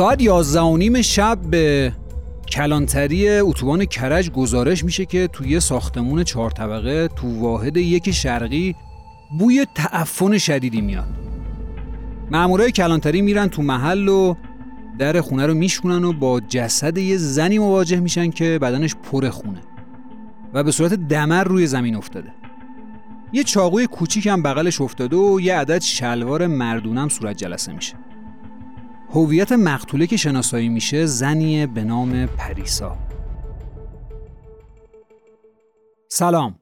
ساعت یازده و نیم شب به کلانتری اتوبان کرج گزارش میشه که توی ساختمون چهار طبقه تو واحد یک شرقی بوی تعفن شدیدی میاد. مامورای کلانتری میرن تو محل و در خونه رو میشکنن و با جسد یه زنی مواجه میشن که بدنش پر خونه و به صورت دمر روی زمین افتاده. یه چاقوی کوچیک هم بغلش افتاده و یه عدد شلوار مردونم صورت جلسه میشه. هویت مقتوله که شناسایی میشه زنیه به نام پریسا. سلام.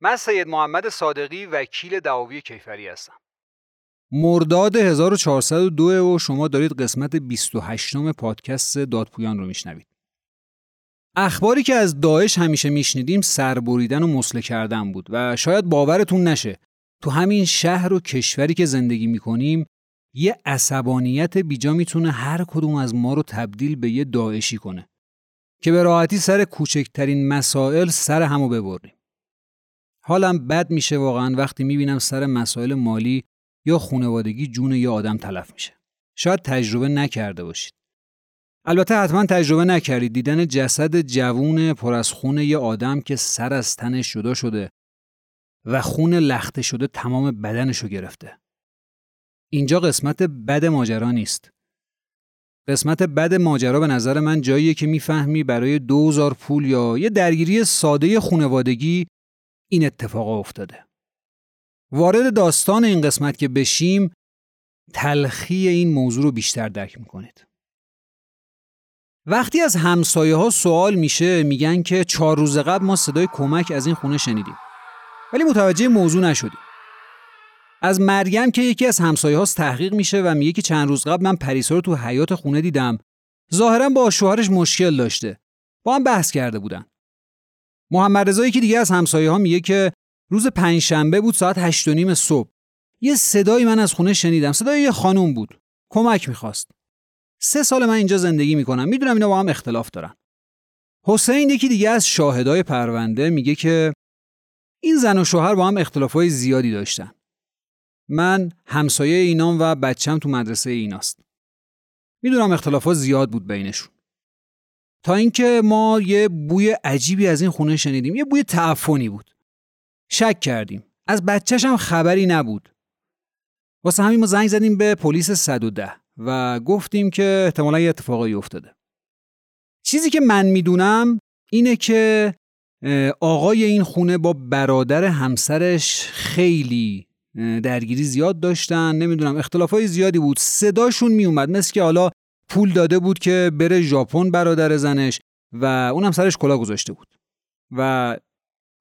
من سید محمد صادقی وکیل دعاوی کیفری هستم. مرداد 1402 و شما دارید قسمت 28 پادکست دادپویان رو میشنوید. اخباری که از داعش همیشه میشنیدیم سربریدن و مسله کردن بود و شاید باورتون نشه. تو همین شهر و کشوری که زندگی می‌کنیم یه عصبانیت بیجا می‌تونه هر کدوم از ما رو تبدیل به یه داعشی کنه که به راحتی سر کوچکترین مسائل سر همو ببریم. حالم بد میشه واقعا وقتی می‌بینم سر مسائل مالی یا خونوادگی جون یه آدم تلف میشه. شاید تجربه نکرده باشید. البته حتما تجربه نکردید دیدن جسد جوون پر از خون یه آدم که سر از تنش جدا شده و خون لخته شده تمام بدنشو گرفته. اینجا قسمت بد ماجرا نیست. قسمت بد ماجرا به نظر من جاییه که می‌فهمی برای دوزار پول یا یه درگیری ساده خونوادگی این اتفاق افتاده. وارد داستان این قسمت که بشیم تلخی این موضوع رو بیشتر درک می‌کنید. وقتی از همسایه ها سوال میشه میگن که چهار روز قبل ما صدای کمک از این خونه شنیدیم. ولی متوجه موضوع نشدیم. از مریم که یکی از همسایه هاست تحقیق میشه و میگه که چند روز قبل من پریسا رو تو حیات خونه دیدم. ظاهرا با شوهرش مشکل داشته. با هم بحث کرده بودن. محمد رضایی که دیگه از همسایه ها میگه که روز پنجشنبه بود ساعت هشت و نیم صبح. یه صدایی من از خونه شنیدم. صدای یه خانوم بود. کمک می‌خواست. سه سال من اینجا زندگی می‌کنم. می‌دونم اینا با هم اختلاف دارن. حسین یکی دیگه از شاهدای پرونده میگه که این زن و شوهر با هم اختلافای زیادی داشتن. من همسایه اینام و بچم تو مدرسه ایناست. می‌دونم اختلافات زیاد بود بینشون. تا اینکه ما یه بوی عجیبی از این خونه شنیدیم. یه بوی تعفنی بود. شک کردیم. از بچهش هم خبری نبود. واسه همین ما زنگ زدیم به پلیس 110 و گفتیم که احتمالا یه اتفاقایی افتاده. چیزی که من می‌دونم اینه که آقای این خونه با برادر همسرش خیلی درگیری زیاد داشتن نمی‌دونم اختلافای زیادی بود. صداشون میومد مثل که حالا پول داده بود که بره ژاپن برادر زنش و اونم سرش کلا گذاشته بود. و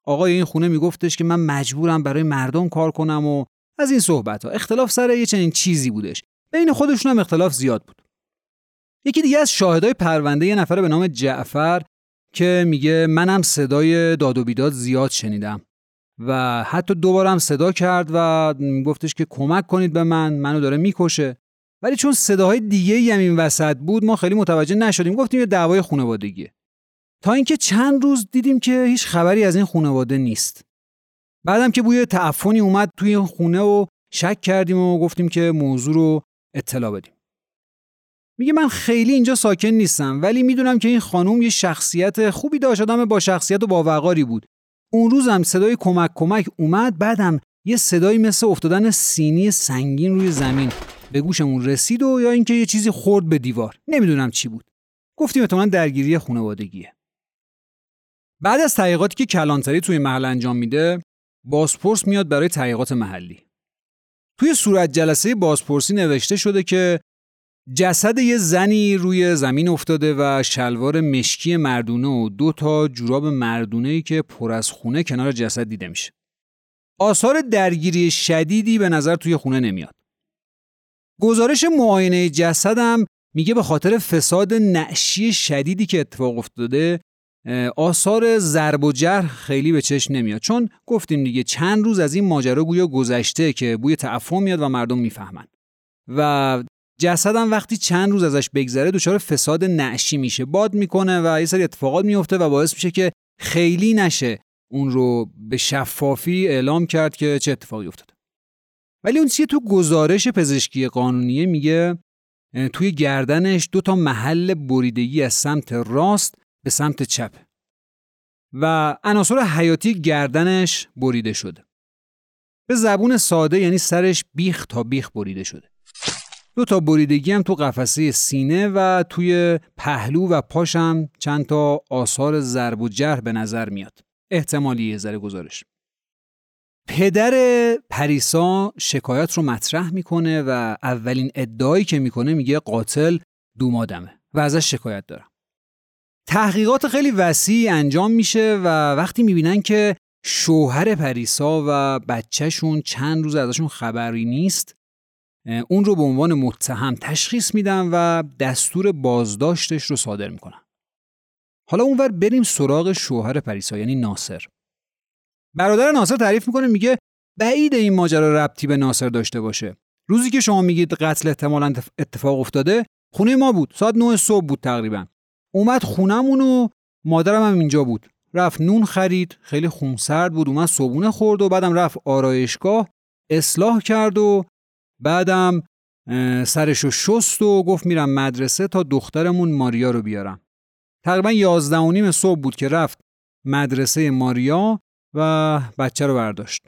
آقای این خونه میگفتش که من مجبورم برای مردم کار کنم و از این صحبت ها اختلاف سر یه چنین چیزی بودش. بین خودشون هم اختلاف زیاد بود. یکی دیگه از شاهدای پرونده یه نفر به نام جعفر که میگه منم صدای داد و بیداد زیاد شنیدم. و حتی دوبارم صدا کرد و گفتش که کمک کنید به من منو داره می‌کشه. ولی چون صداهای دیگه هم این وسط بود ما خیلی متوجه نشدیم. گفتیم یه دعوای خانوادگیه. تا اینکه چند روز دیدیم که هیچ خبری از این خانواده نیست. بعدم که بوی تعفنی اومد توی این خونه و شک کردیم و گفتیم که موضوع رو اطلاع بدیم. میگه من خیلی اینجا ساکن نیستم ولی می‌دونم که این خانم یه شخصیت خوبی داشت آدم با شخصیت و با وقاری بود. اون روز هم صدای کمک کمک اومد بعدم یه صدایی مثل افتادن سینی سنگین روی زمین به گوشمون رسید و یا اینکه یه چیزی خورد به دیوار. نمی‌دونم چی بود. گفتیم احتمالاً درگیری خانوادگیه. بعد از تحقیقاتی که کلانتری توی محل انجام میده بازپرس میاد برای تحقیقات محلی. توی صورت جلسه بازپرسی نوشته شده که جسد یه زنی روی زمین افتاده و شلوار مشکی مردونه و دو تا جوراب مردونه که پر از خونه کنار جسد دیده میشه. آثار درگیری شدیدی به نظر توی خونه نمیاد. گزارش معاینه جسدم میگه به خاطر فساد نعشی شدیدی که اتفاق افتاده آثار ضرب و جرح خیلی به چشم نمیاد چون گفتیم دیگه چند روز از این ماجرا گویا گذشته که بوی تعفن میاد و مردم می‌فهمن و جسدم وقتی چند روز ازش بگذره دچار فساد نعشی میشه باد می‌کنه و یه سری اتفاقات میفته و باعث میشه که خیلی نشه اون رو به شفافی اعلام کرد که چه اتفاقی افتاده ولی اون چیه تو گزارش پزشکی قانونیه میگه توی گردنش دو تا محل بریدگی از سمت راست به سمت چپ و عناصر حیاتی گردنش بریده شده. به زبون ساده یعنی سرش بیخ تا بیخ بریده شده. دو تا بریدگی هم تو قفسه سینه و توی پهلو و پاشم چند تا آثار ضرب و جرح به نظر میاد. احتمالی یه ذره گزارش. پدر پریسا شکایت رو مطرح می‌کنه و اولین ادعایی که می‌کنه میگه قاتل دومادمه و ازش شکایت دارم. تحقیقات خیلی وسیع انجام میشه و وقتی می‌بینن که شوهر پریسا و بچهشون چند روز ازشون خبری نیست اون رو به عنوان متهم تشخیص میدن و دستور بازداشتش رو صادر می‌کنن. حالا اونور بریم سراغ شوهر پریسا یعنی ناصر. برادر ناصر تعریف می‌کنه میگه بعید این ماجرا ربطی به ناصر داشته باشه. روزی که شما میگید قتل احتمالا اتفاق افتاده خونه ما بود ساعت 9 صبح بود تقریبا اومد خونمون و مادرم هم اینجا بود رفت نون خرید خیلی خونسرد بود اومد صبونه خورد و بعدم رفت آرایشگاه اصلاح کرد و بعدم سرشو شست و گفت میرم مدرسه تا دخترمون ماریا رو بیارم. تقریبا یازده و نیم صبح بود که رفت مدرسه ماریا و بچه رو برداشت.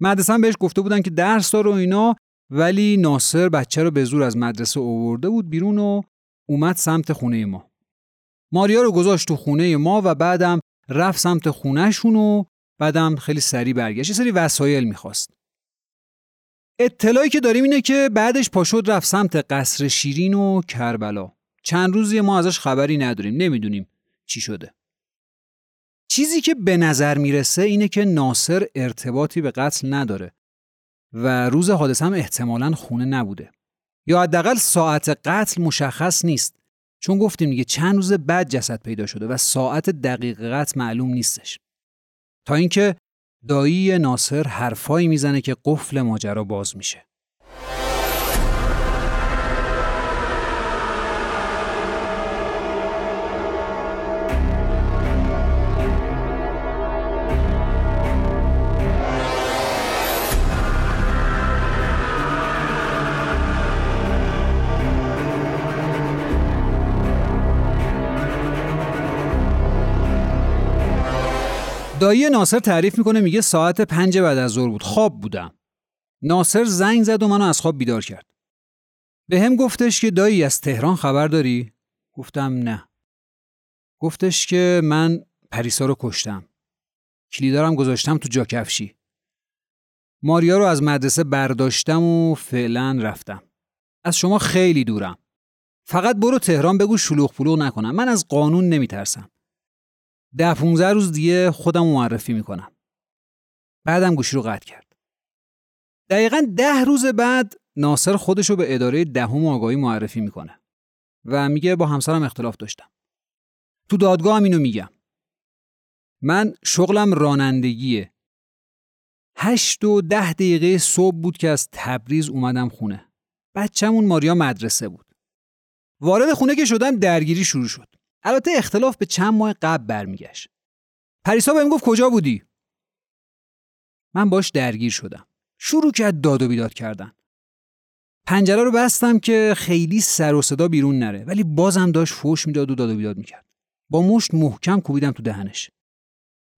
مدرسه هم بهش گفته بودن که درس داره و اینا ولی ناصر بچه رو به زور از مدرسه اوورده بود بیرون و اومد سمت خونه ما. ماریا رو گذاشت تو خونه ما و بعدم رفت سمت خونهشون و بعدم خیلی سریع برگشت. یه سری وسایل می‌خواست. اطلاعی که داریم اینه که بعدش پاشد رفت سمت قصر شیرین و کربلا. چند روزی ما ازش خبری نداریم نمی‌دونیم چی شده. چیزی که به نظر می‌رسه اینه که ناصر ارتباطی به قتل نداره و روز حادثه هم احتمالا خونه نبوده. یا حداقل ساعت قتل مشخص نیست چون گفتیم دیگه چند روز بعد جسد پیدا شده و ساعت دقیق قتل معلوم نیستش. تا اینکه دایی ناصر حرفایی می‌زنه که قفل ماجرا باز میشه. دایی ناصر تعریف می‌کنه میگه ساعت پنج بعد از ظهر بود. خواب بودم. ناصر زنگ زد و منو از خواب بیدار کرد. به هم گفتش که دایی از تهران خبر داری؟ گفتم نه. گفتش که من پریسا رو کشتم. کلیدارم گذاشتم تو جاکفشی. ماریا رو از مدرسه برداشتم و فعلا رفتم. از شما خیلی دورم. فقط برو تهران بگو شلوغ پلوغ نکنم. من از قانون نمیترسم. ده 15 روز دیگه خودم معرفی می‌کنم. بعدم گوشی رو قطع کرد. دقیقا ده روز بعد ناصر خودش رو به اداره دهم آگاهی معرفی می‌کنه و میگه با همسرم اختلاف داشتم. تو دادگاه هم اینو میگم. من شغلم رانندگیه. هشت و ده دقیقه صبح بود که از تبریز اومدم خونه. بچهمون ماریا مدرسه بود. وارد خونه که شدم درگیری شروع شد. البته اختلاف به چند ماه قبل برمیگشت. پریسا بهم گفت کجا بودی؟ من باش درگیر شدم. شروع کرد داد و بیداد کردن. پنجره رو بستم که خیلی سر و صدا بیرون نره ولی بازم داشت فوش می‌داد و داد و بیداد می‌کرد. با مشت محکم کوبیدم تو دهنش.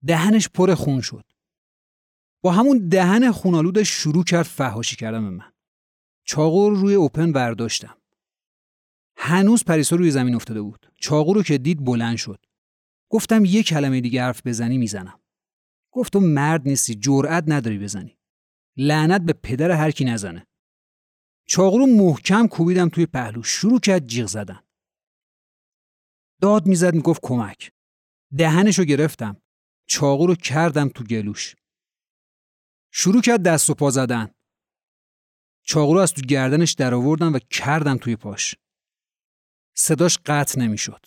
دهنش پر خون شد. با همون دهن خونالودش شروع کرد فهاشی کردن به من. چاقو رو روی اوپن برداشتم هنوز پریسا روی زمین افتاده بود. چاقو رو که دید بلند شد. گفتم یه کلمه دیگه حرف بزنی می‌زنم. گفت تو مرد نیستی جرأت نداری بزنی. لعنت به پدر هر کی نزنه. چاقو رو محکم کوبیدم توی پهلو. شروع کرد جیغ زدن. داد می‌زد می‌گفت کمک. دهنش رو گرفتم. چاقو رو کردم تو گلوش. شروع کرد دست و پا زدن. چاقو رو از تو گردنش در آوردم و کردم توی پاش. صداش قطع نمی‌شد.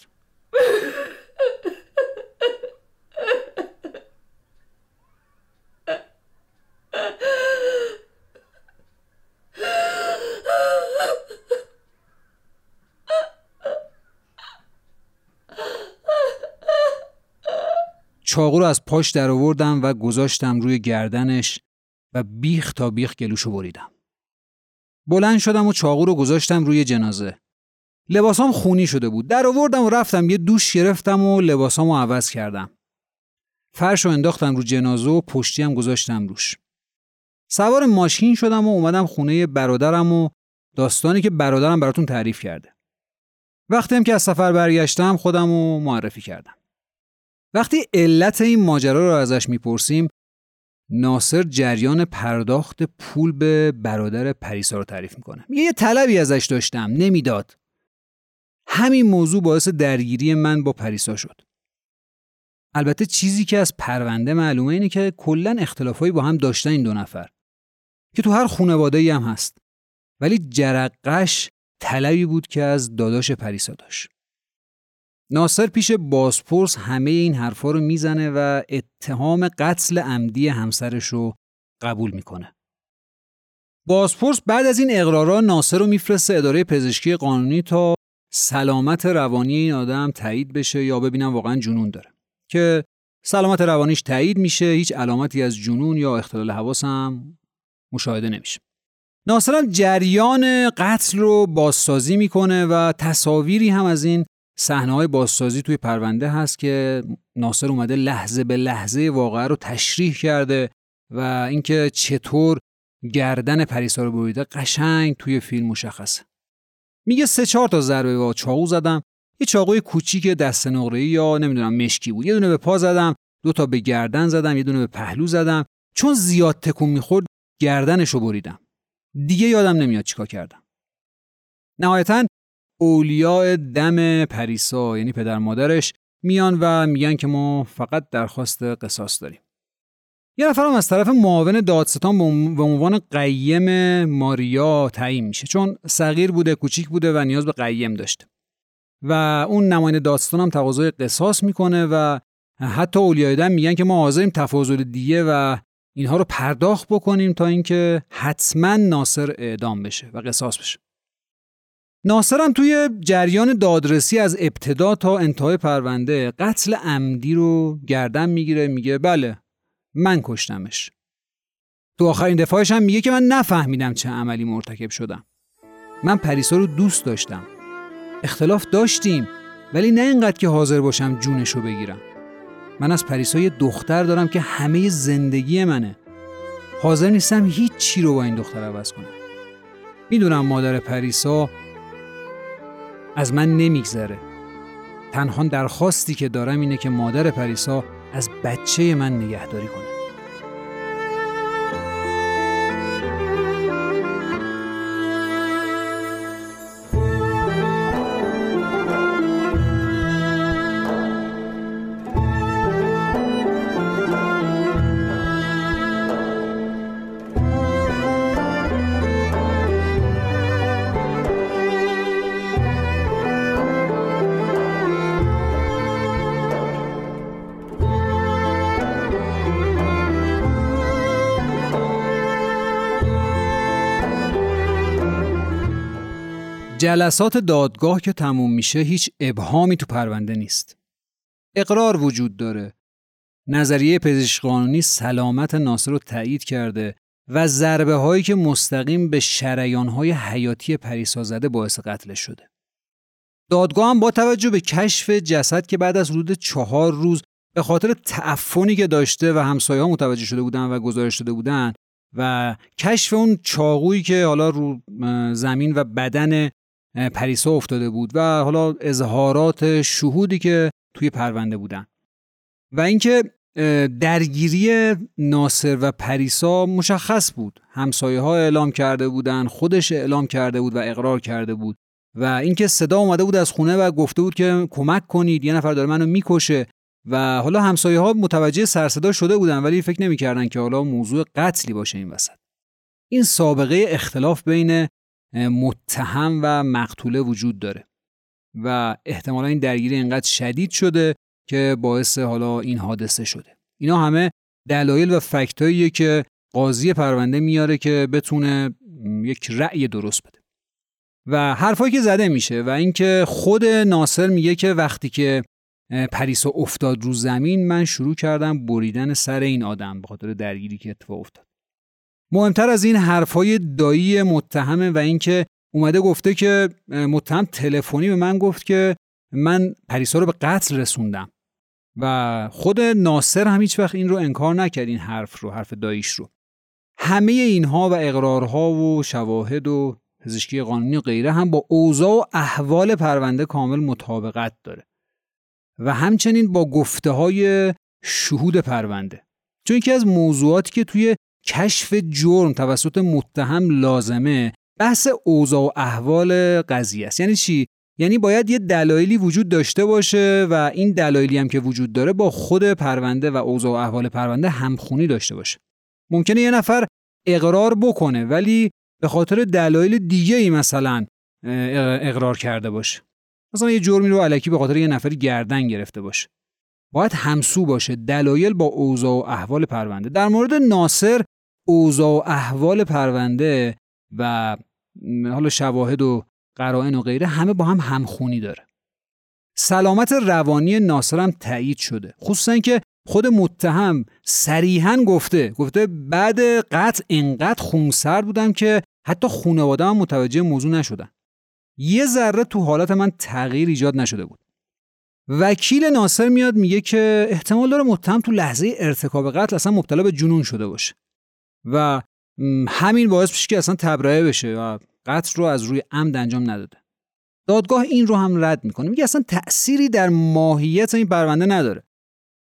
چاقو رو از پاش در آوردم و گذاشتم روی گردنش و بیخ تا بیخ گلوشو بریدم. بلند شدم و چاقو رو گذاشتم روی جنازه. لباسام خونی شده بود. در آوردم و رفتم یه دوش گرفتم و لباسامو عوض کردم. فرش رو انداختم رو جنازه و پشتی هم گذاشتم روش. سوار ماشین شدم و اومدم خونه برادرم و داستانی که برادرم براتون تعریف کرده. وقتی هم که از سفر برگشتم خودم رو معرفی کردم. وقتی علت این ماجرا رو ازش می‌پرسیم ناصر جریان پرداخت پول به برادر پریسا رو تعریف می‌کنه. یه طلبی ازش داشتم نمی‌داد. همین موضوع باعث درگیری من با پریسا شد. البته چیزی که از پرونده معلومه اینه که کلا اختلافایی با هم داشتن این دو نفر که تو هر خانواده ای هم هست. ولی جرقش طلبی بود که از داداش پریسا داشت. ناصر پیش بازپرس همه این حرفا رو می‌زنه و اتهام قتل عمدی همسرش رو قبول می‌کنه. بازپرس بعد از این اقرارا ناصر رو میفرسته اداره پزشکی قانونی تا سلامت روانی این آدم تایید بشه یا ببینم واقعا جنون داره. که سلامت روانیش تایید میشه هیچ علامتی از جنون یا اختلال حواس هم مشاهده نمیشه. ناصر جریان قتل رو بازسازی می‌کنه و تصاویری هم از این صحنه های بازسازی توی پرونده هست که ناصر اومده لحظه به لحظه واقعه رو تشریح کرده و اینکه چطور گردن پریسا رو بریده قشنگ توی فیلم مشخصه. میگه سه چهار تا ضربه با چاقو زدم. یه چاقوی کوچیک دست نقره یا نمی‌دونم مشکی بود. یه دونه به پا زدم دو تا به گردن زدم یه دونه به پهلو زدم. چون زیاد تکون می‌خورد گردنش رو بریدم. دیگه یادم نمیاد چیکار کردم. نهایتا اولیاء دم پریسا یعنی پدر مادرش میان و میگن که ما فقط درخواست قصاص داریم. یه نفرم از طرف معاون دادستان به عنوان قیم ماریا تعیین میشه. چون صغیر بوده کوچیک بوده و نیاز به قیم داشته. و اون نماینده دادستان هم تقاضای قصاص می‌کنه و حتی اولیای دم میگن که ما حاضریم تفاضل دیگه و اینها رو پرداخت بکنیم تا اینکه حتما ناصر اعدام بشه و قصاص بشه. ناصرم توی جریان دادرسی از ابتدا تا انتهای پرونده قتل عمدی رو گردن می‌گیره میگه بله من کشتمش. تو آخرین دفاعش هم میگه که من نفهمیدم چه عملی مرتکب شدم. من پریسا رو دوست داشتم. اختلاف داشتیم ولی نه اینقدر که حاضر باشم جونشو بگیرم. من از پریسا یه دختر دارم که همه زندگی منه. حاضر نیستم هیچ چی رو با این دختر عوض کنم. می‌دونم مادر پریسا از من نمیگذره. تنها درخواستی که دارم اینه که مادر پریسا از بچه من نگهداری کنه جلسات دادگاه که تموم میشه هیچ ابهامی تو پرونده نیست. اقرار وجود داره. نظریه پزشک قانونی سلامت ناصر رو تایید کرده و ضربه هایی که مستقیم به شریان های حیاتی پریسا زده باعث قتل شده. دادگاه هم با توجه به کشف جسد که بعد از حدود چهار روز به خاطر تعفنی که داشته و همسایه ها متوجه شده بودن و گزارش داده بودن و کشف اون چاقویی که حالا رو زمین و بدن پریسا افتاده بود و حالا اظهارات شهودی که توی پرونده بودن. و اینکه درگیری ناصر و پریسا مشخص بود. همسایه ها اعلام کرده بودن خودش اعلام کرده بود و اقرار کرده بود. و اینکه صدا اومده بود از خونه و گفته بود که کمک کنید یه نفر داره منو می‌کشه. و حالا همسایه ها متوجه سرصدا شده بودن ولی فکر نمی‌کردن که حالا موضوع قتلی باشه این وسط. این سابقه اختلاف بین متهم و مقتوله وجود داره. و احتمالا این درگیری اینقدر شدید شده که باعث حالا این حادثه شده. اینا همه دلایل و فکتاییه که قاضی پرونده میاره که بتونه یک رأی درست بده. و حرفایی که زده میشه و اینکه خود ناصر میگه که وقتی که پریسا افتاد رو زمین من شروع کردم بریدن سر این آدم به خاطر درگیری که اتفاق افتاد. مهمتر از این حرفای دایی متهمه و اینکه اومده گفته که متهم تلفنی به من گفت که من پریسا رو به قتل رسوندم و خود ناصر هم هیچ وقت این رو انکار نکرد این حرف رو حرف داییش رو. همه اینها و اقرارها و شواهد و پزشکی قانونی و غیره هم با اوضاع و احوال پرونده کامل مطابقت داره و همچنین با گفته های شهود پرونده. چون یکی از موضوعاتی که توی کشف جرم توسط متهم لازمه بحث اوضاع و احوال قضیه است. یعنی چی؟ یعنی باید یه دلایلی وجود داشته باشه و این دلایلی هم که وجود داره با خود پرونده و اوضاع و احوال پرونده همخونی داشته باشه. ممکنه یه نفر اقرار بکنه ولی به خاطر دلایل دیگه ای مثلا اقرار کرده باشه. مثلا یه جرمی رو علکی به خاطر یه نفری گردن گرفته باشه. باید همسو باشه دلایل با اوضاع و احوال پرونده. در مورد ناصر اوضاع و احوال پرونده و حالا شواهد و قرائن و غیره همه با هم همخونی داره. سلامت روانی ناصر هم تایید شده خصوصا که خود متهم صریحا گفته گفته بعد قتل انقدر خونسرد بودم که حتی خانواده هم متوجه موضوع نشدن. یه ذره تو حالت من تغییر ایجاد نشده بود. وکیل ناصر میاد میگه که احتمال داره متهم تو لحظه ارتکاب قتل اصلا مبتلا به جنون شده باشه. و همین باعث میشه که اصلا تبرئه بشه و قتل رو از روی عمد انجام نداده. دادگاه این رو هم رد می‌کنه. میگه اصلا تأثیری در ماهیت این پرونده نداره.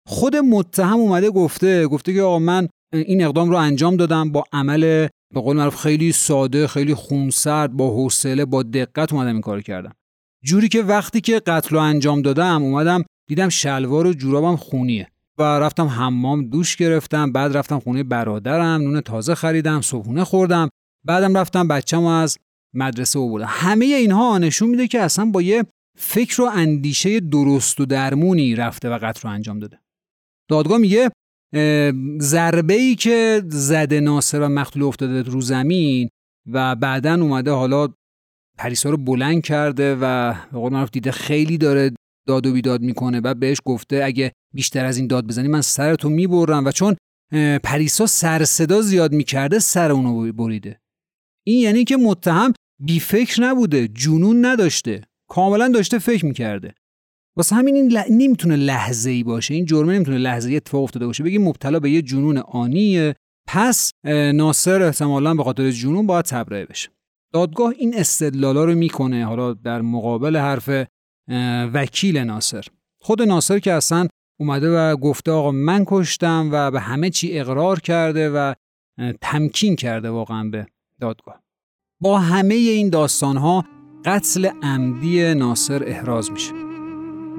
خود متهم اومده گفته گفته که آقا من این اقدام رو انجام دادم با عمل به قول معروف خیلی ساده خیلی خونسرد با حوصله با دقت اومدم این کار کردم. جوری که وقتی که قتل رو انجام دادم اومدم دیدم شلوار و جورابم خونیه. و رفتم حمام دوش گرفتم بعد رفتم خونه برادرم نون تازه خریدم صبحونه خوردم بعدم رفتم بچه‌مو از مدرسه آوردم. همه اینها نشون میده که اصلا با یه فکر و اندیشه درست و درمونی رفته و قتل رو انجام داده. دادگاه میگه ضربه ای که زده ناصر و مقتول افتاده رو زمین و بعدا اومده حالا پریسا رو بلند کرده و به قول دیده خیلی داره داد و بیداد می‌کنه و بهش گفته اگه بیشتر از این داد بزنی من سرتو می‌برم و چون پریسا سر صدا زیاد می‌کرده سر اونو بریده. این یعنی که متهم بی فکر نبوده جنون نداشته کاملا داشته فکر می‌کرده. واسه همین این ل... نمی‌تونه لحظه ای باشه این جرمه نمی‌تونه لحظه ای اتفاق افتاده باشه. بگیم مبتلا به یه جنون آنیه پس ناصر احتمالا به خاطر جنون باید تبرئه بشه. دادگاه این استدلالا رو می‌کنه حالا در مقابل حرف وکیل ناصر. خود ناصر که اصلا اومده و گفته آقا من کشتم و به همه چی اقرار کرده و تمکین کرده واقعا به دادگاه. با همه این داستان ها قتل عمدی ناصر احراز میشه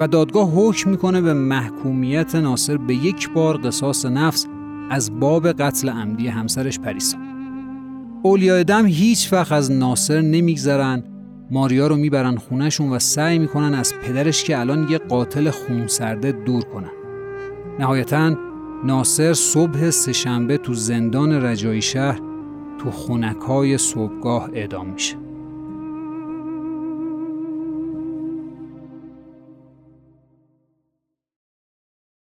و دادگاه حکم می‌کنه به محکومیت ناصر به یک بار قصاص نفس از باب قتل عمدی همسرش پریسا. اولیای دم هیچ وقت از ناصر نمیگذرن. ماریا رو می‌برن خونهشون و سعی می‌کنن از پدرش که الان یه قاتل خونسرده دور کنن. نهایتا ناصر صبح سهشنبه تو زندان رجایی شهر تو خونکای صبحگاه اعدام میشه.